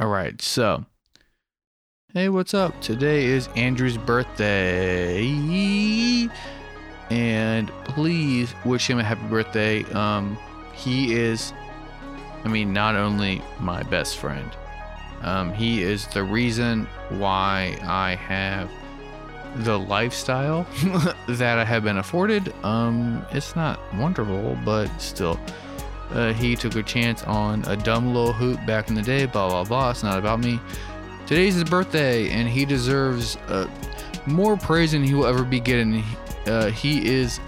All right, so hey, what's up? Today is Andrew's birthday, and please wish him a happy birthday. Um, he is, I mean, not only my best friend, um, he is the reason why I have the lifestyle that I have been afforded. Um, it's not wonderful, but still. Uh, he took a chance on a dumb little hoop back in the day, blah blah blah. It's not about me. Today's his birthday, and he deserves uh, more praise than he will ever be getting. Uh, he is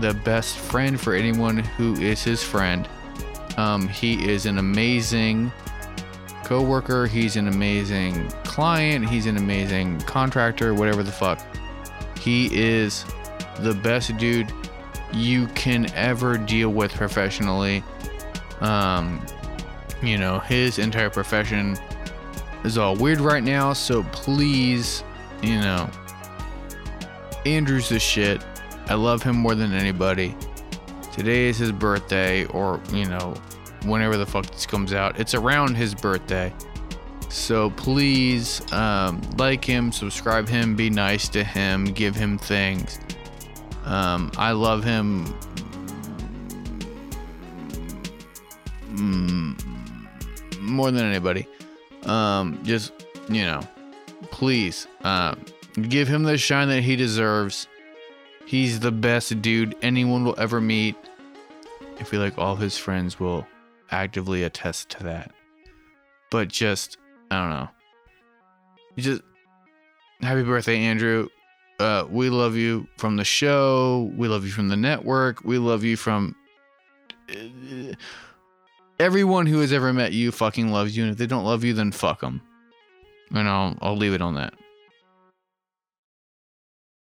the best friend for anyone who is his friend. Um, he is an amazing coworker. He's an amazing client. He's an amazing contractor. Whatever the fuck. He is the best dude you can ever deal with professionally. Um, you know, his entire profession is all weird right now, so please, you know, Andrew's the shit. I love him more than anybody. Today is his birthday, or, you know, whenever the fuck this comes out. It's around his birthday. So please um, like him, subscribe him, be nice to him, give him things. Um, I love him mm, more than anybody. Um, just you know, please uh, give him the shine that he deserves. He's the best dude anyone will ever meet. I feel like all his friends will actively attest to that. But just, I don't know. You just, happy birthday, Andrew. Uh, we love you from the show. We love you from the network. We love you from uh, everyone who has ever met you. Fucking loves you, and if they don't love you, then fuck them. And I'll I'll leave it on that.